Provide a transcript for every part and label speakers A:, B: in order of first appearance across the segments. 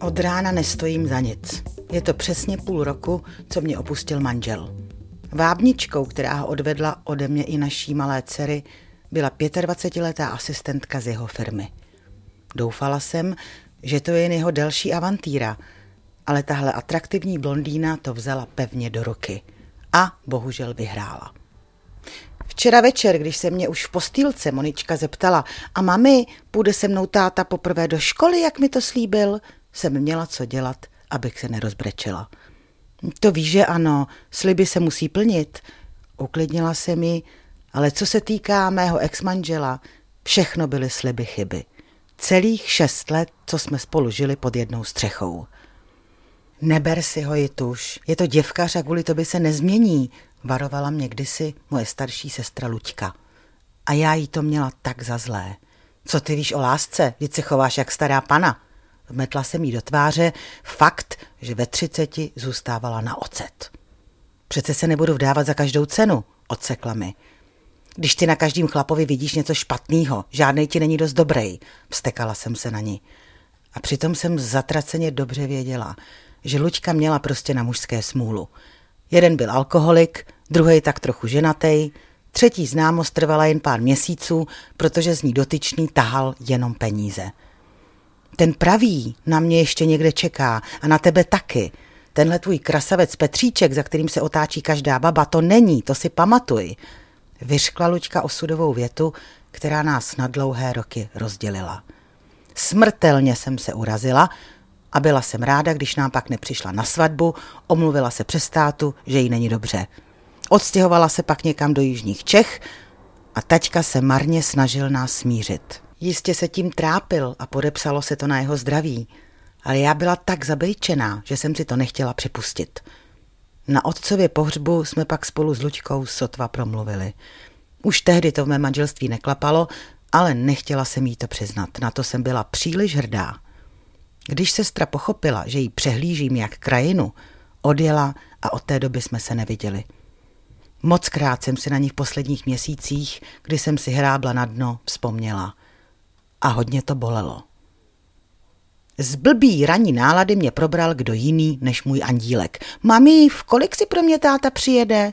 A: Od rána nestojím za nic. Je to přesně půl roku, co mě opustil manžel. Vábničkou, která ho odvedla ode mě i naší malé dcery, byla 25-letá asistentka z jeho firmy. Doufala jsem, že to je jen jeho delší avantýra, ale tahle atraktivní blondýna to vzala pevně do ruky. A bohužel vyhrála. Včera večer, když se mě už v postýlce Monička zeptala, a mami, půjde se mnou táta poprvé do školy, jak mi to slíbil, jsem měla co dělat, abych se nerozbrečela. To víš, že ano, sliby se musí plnit. Uklidnila se mi, ale co se týká mého exmanžela, všechno byly sliby chyby. Celých šest let, co jsme spolu žili pod jednou střechou. Neber si ho, Jituš, je to děvkař a kvůli tobě se nezmění, varovala mě kdysi moje starší sestra Luďka. A já jí to měla tak za zlé. Co ty víš o lásce, když se chováš jak stará pana? Vmetla jsem jí do tváře fakt, že ve třiceti zůstávala na ocet. Přece se nebudu vdávat za každou cenu, odsekla mi. Když ty na každým chlapovi vidíš něco špatného, žádnej ti není dost dobrý, vstekala jsem se na ní. A přitom jsem zatraceně dobře věděla, že Luďka měla prostě na mužské smůlu. Jeden byl alkoholik, druhý tak trochu ženatý, třetí známost trvala jen pár měsíců, protože z ní dotyčný tahal jenom peníze. Ten pravý na mě ještě někde čeká a na tebe taky. Tenhle tvůj krasavec Petříček, za kterým se otáčí každá baba, to není, to si pamatuj. Vyřkla Luďka osudovou větu, která nás na dlouhé roky rozdělila. Smrtelně jsem se urazila a byla jsem ráda, když nám pak nepřišla na svatbu, omluvila se přes státu, že jí není dobře. Odstěhovala se pak někam do jižních Čech a taťka se marně snažil nás smířit. Jistě se tím trápil a podepsalo se to na jeho zdraví, ale já byla tak zabejčená, že jsem si to nechtěla připustit. Na otcově pohřbu jsme pak spolu s Luďkou sotva promluvili. Už tehdy to v mém manželství neklapalo, ale nechtěla jsem jí to přiznat. Na to jsem byla příliš hrdá. Když sestra pochopila, že jí přehlížím jak krajinu, odjela a od té doby jsme se neviděli. Moc krát jsem si na ní v posledních měsících, kdy jsem si hrábla na dno, vzpomněla. A hodně to bolelo. Z blbý ranní nálady mě probral kdo jiný než můj andílek. Mami, v kolik si pro mě táta přijede?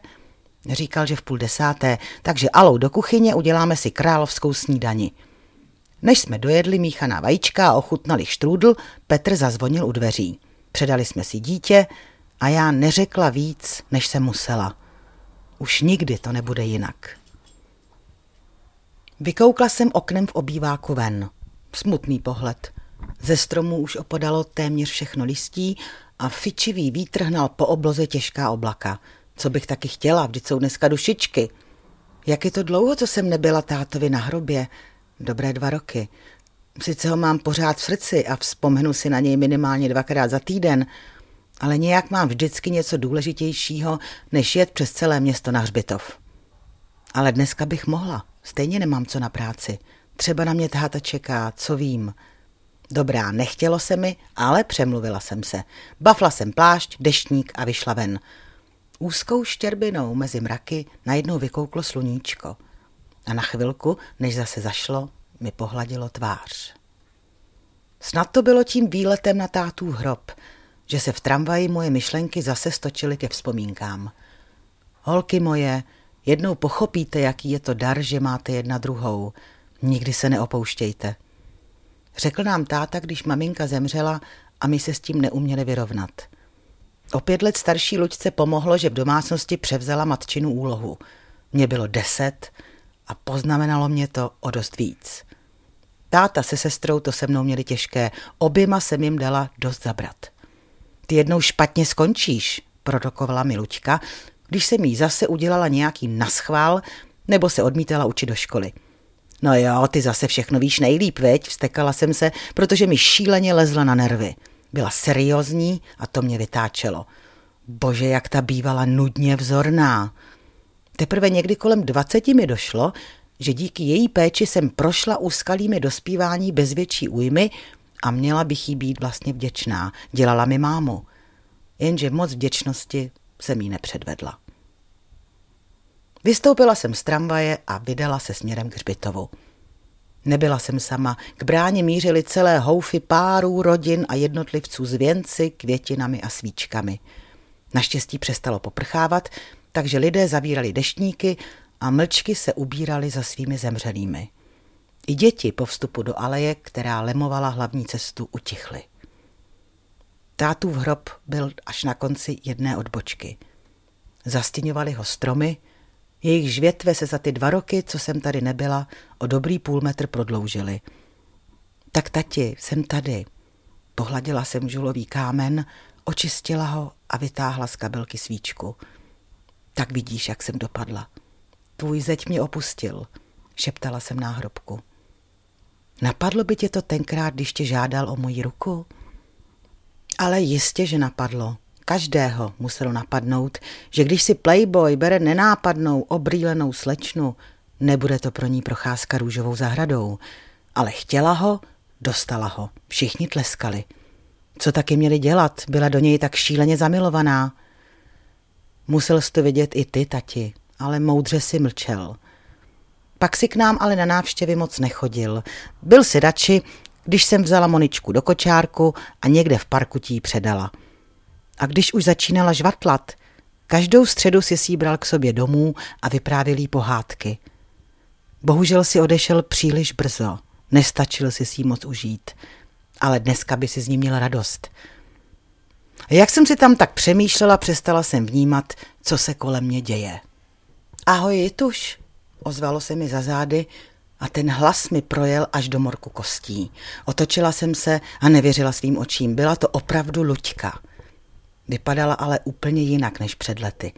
A: Říkal, že v půl desáté, takže alou do kuchyně uděláme si královskou snídani. Než jsme dojedli míchaná vajíčka a ochutnali štrůdl, Petr zazvonil u dveří. Předali jsme si dítě a já neřekla víc, než se musela. Už nikdy to nebude jinak. Vykoukla jsem oknem v obýváku ven. Smutný pohled. Ze stromů už opodalo téměř všechno listí a fičivý vítr hnal po obloze těžká oblaka. Co bych taky chtěla, vždyť jsou dneska dušičky. Jak je to dlouho, co jsem nebyla tátovi na hrobě? Dobré dva roky. Sice ho mám pořád v srdci a vzpomenu si na něj minimálně dvakrát za týden, ale nějak mám vždycky něco důležitějšího, než jet přes celé město na hřbitov. Ale dneska bych mohla. Stejně nemám co na práci. Třeba na mě táta čeká, co vím. Dobrá, nechtělo se mi, ale přemluvila jsem se. Bafla jsem plášť, deštník a vyšla ven. Úzkou štěrbinou mezi mraky najednou vykouklo sluníčko. A na chvilku, než zase zašlo, mi pohladilo tvář. Snad to bylo tím výletem na tátův hrob, že se v tramvaji moje myšlenky zase stočily ke vzpomínkám. Holky moje, jednou pochopíte, jaký je to dar, že máte jedna druhou. Nikdy se neopouštějte. Řekl nám táta, když maminka zemřela a my se s tím neuměli vyrovnat. O pět let starší Luďce pomohlo, že v domácnosti převzala matčinu úlohu. Mně bylo deset a poznamenalo mě to o dost víc. Táta se sestrou to se mnou měli těžké, oběma jsem jim dala dost zabrat. Ty jednou špatně skončíš, prorokovala mi Luďka, když jsem jí zase udělala nějaký naschvál nebo se odmítala učit do školy. No jo, ty zase všechno víš nejlíp, veď, vstekala jsem se, protože mi šíleně lezla na nervy. Byla seriózní a to mě vytáčelo. Bože, jak ta bývala nudně vzorná. Teprve někdy kolem dvaceti mi došlo, že díky její péči jsem prošla úskalými dospívání bez větší újmy a měla bych jí být vlastně vděčná. Dělala mi mámu. Jenže moc vděčnosti jsem jí nepředvedla. Vystoupila jsem z tramvaje a vydala se směrem k hřbitovu. Nebyla jsem sama. K bráně mířily celé houfy párů, rodin a jednotlivců s věnci, květinami a svíčkami. Naštěstí přestalo poprchávat, takže lidé zavírali deštníky a mlčky se ubírali za svými zemřelými. I děti po vstupu do aleje, která lemovala hlavní cestu, utichly. Tátův hrob byl až na konci jedné odbočky. Zastěňovali ho stromy, jejich větve se za ty dva roky, co jsem tady nebyla, o dobrý půl metr prodloužily. Tak tati, jsem tady. Pohladila jsem žulový kámen, očistila ho a vytáhla z kabelky svíčku. Tak vidíš, jak jsem dopadla. Tvůj zeď mě opustil, šeptala jsem náhrobku. Napadlo by tě to tenkrát, když tě žádal o moji ruku? Ale jistě, že napadlo. Každého muselo napadnout, že když si playboy bere nenápadnou, obrýlenou slečnu, nebude to pro ní procházka růžovou zahradou. Ale chtěla ho, dostala ho. Všichni tleskali. Co taky měli dělat? Byla do něj tak šíleně zamilovaná. Musel jsi to vidět i ty, tati, ale moudře si mlčel. Pak si k nám ale na návštěvy moc nechodil. Byl si radši, když jsem vzala Moničku do kočárku a někde v parku tí předala. A když už začínala žvatlat, každou středu si si bral k sobě domů a vyprávěl jí pohádky. Bohužel si odešel příliš brzo, nestačil si si moc užít, ale dneska by si z ní měl radost. A jak jsem si tam tak přemýšlela, přestala jsem vnímat, co se kolem mě děje. Ahoj, Jituš, ozvalo se mi za zády a ten hlas mi projel až do morku kostí. Otočila jsem se a nevěřila svým očím. Byla to opravdu Luďka. Vypadala ale úplně jinak než před lety.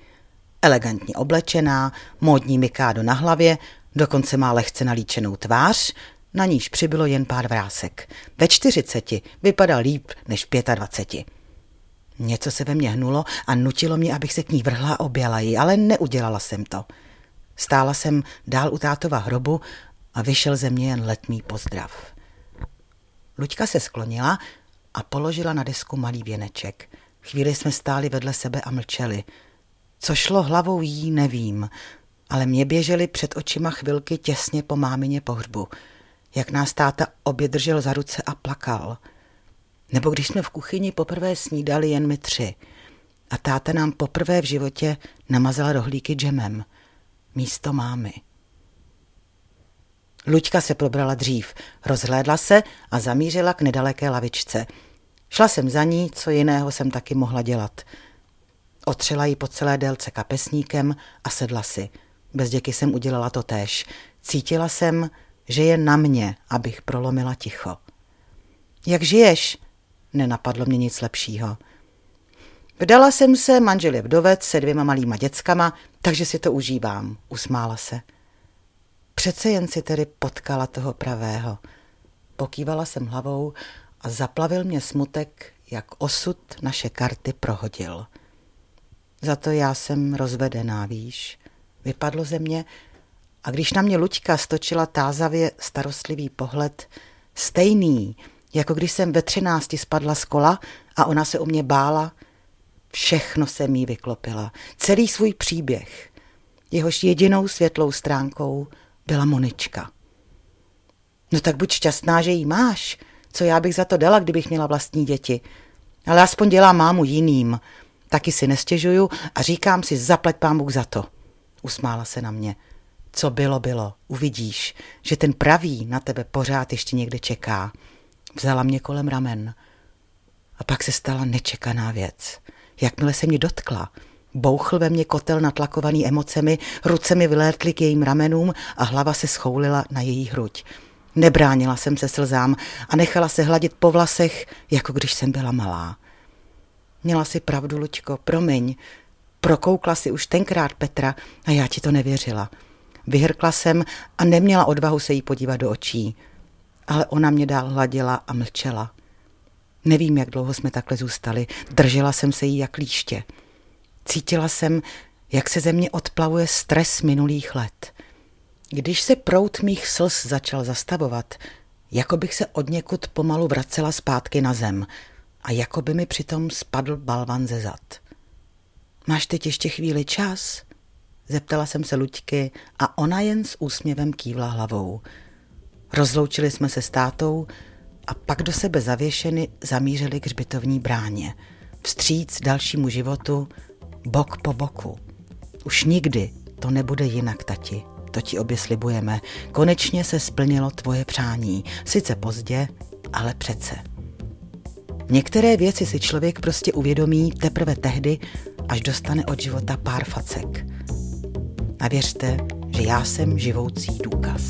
A: Elegantně oblečená, módní mikádo na hlavě, dokonce má lehce nalíčenou tvář, na níž přibylo jen pár vrásek. Ve čtyřiceti vypadal líp než v pětadvaceti. Něco se ve mně hnulo a nutilo mě, abych se k ní vrhla a objala ji, ale neudělala jsem to. Stála jsem dál u tátova hrobu a vyšel ze mě jen letmý pozdrav. Luďka se sklonila a položila na desku malý věneček. Chvíli jsme stáli vedle sebe a mlčeli. Co šlo hlavou jí, nevím, ale mě běžely před očima chvilky těsně po mámině pohřbu, jak nás táta obě držel za ruce a plakal. Nebo když jsme v kuchyni poprvé snídali jen my tři a táta nám poprvé v životě namazal rohlíky džemem místo mámy. Luďka se probrala dřív, rozhlédla se a zamířila k nedaleké lavičce. Šla jsem za ní, co jiného jsem taky mohla dělat. Otřela ji po celé délce kapesníkem a sedla si. Bez děky jsem udělala to též. Cítila jsem, že je na mě, abych prolomila ticho. Jak žiješ? Nenapadlo mě nic lepšího. Vdala jsem se, manžel je vdovec se dvěma malýma dětskama, takže si to užívám, usmála se. Přece jen si tedy potkala toho pravého. Pokývala jsem hlavou a zaplavil mě smutek, jak osud naše karty prohodil. Za to já jsem rozvedená, víš. Vypadlo ze mě a když na mě Luďka stočila tázavě starostlivý pohled, stejný, jako když jsem ve třinácti spadla z kola a ona se o mě bála, všechno se mi vyklopila. Celý svůj příběh. Jehož jedinou světlou stránkou byla Monička. No tak buď šťastná, že jí máš. Co já bych za to dala, kdybych měla vlastní děti. Ale aspoň dělá mámu jiným. Taky si nestěžuju a říkám si, zaplať Bůh za to. Usmála se na mě. Co bylo, bylo. Uvidíš, že ten pravý na tebe pořád ještě někde čeká. Vzala mě kolem ramen. A pak se stala nečekaná věc. Jakmile se mě dotkla, Bouchl ve mně kotel natlakovaný emocemi, ruce mi vylétly k jejím ramenům a hlava se schoulila na její hruď. Nebránila jsem se slzám a nechala se hladit po vlasech, jako když jsem byla malá. Měla si pravdu, Luďko, promiň. Prokoukla si už tenkrát Petra a já ti to nevěřila. Vyhrkla jsem a neměla odvahu se jí podívat do očí. Ale ona mě dál hladila a mlčela. Nevím, jak dlouho jsme takhle zůstali. Držela jsem se jí jak líště. Cítila jsem, jak se ze mě odplavuje stres minulých let. Když se prout mých slz začal zastavovat, jako bych se od někud pomalu vracela zpátky na zem a jako by mi přitom spadl balvan ze zad. Máš teď ještě chvíli čas? Zeptala jsem se Luďky a ona jen s úsměvem kývla hlavou. Rozloučili jsme se s tátou a pak do sebe zavěšeny zamířili k hřbitovní bráně. Vstříc dalšímu životu, bok po boku. Už nikdy to nebude jinak, tati. To ti obě slibujeme. Konečně se splnilo tvoje přání. Sice pozdě, ale přece. Některé věci si člověk prostě uvědomí teprve tehdy, až dostane od života pár facek. A věřte, že já jsem živoucí důkaz.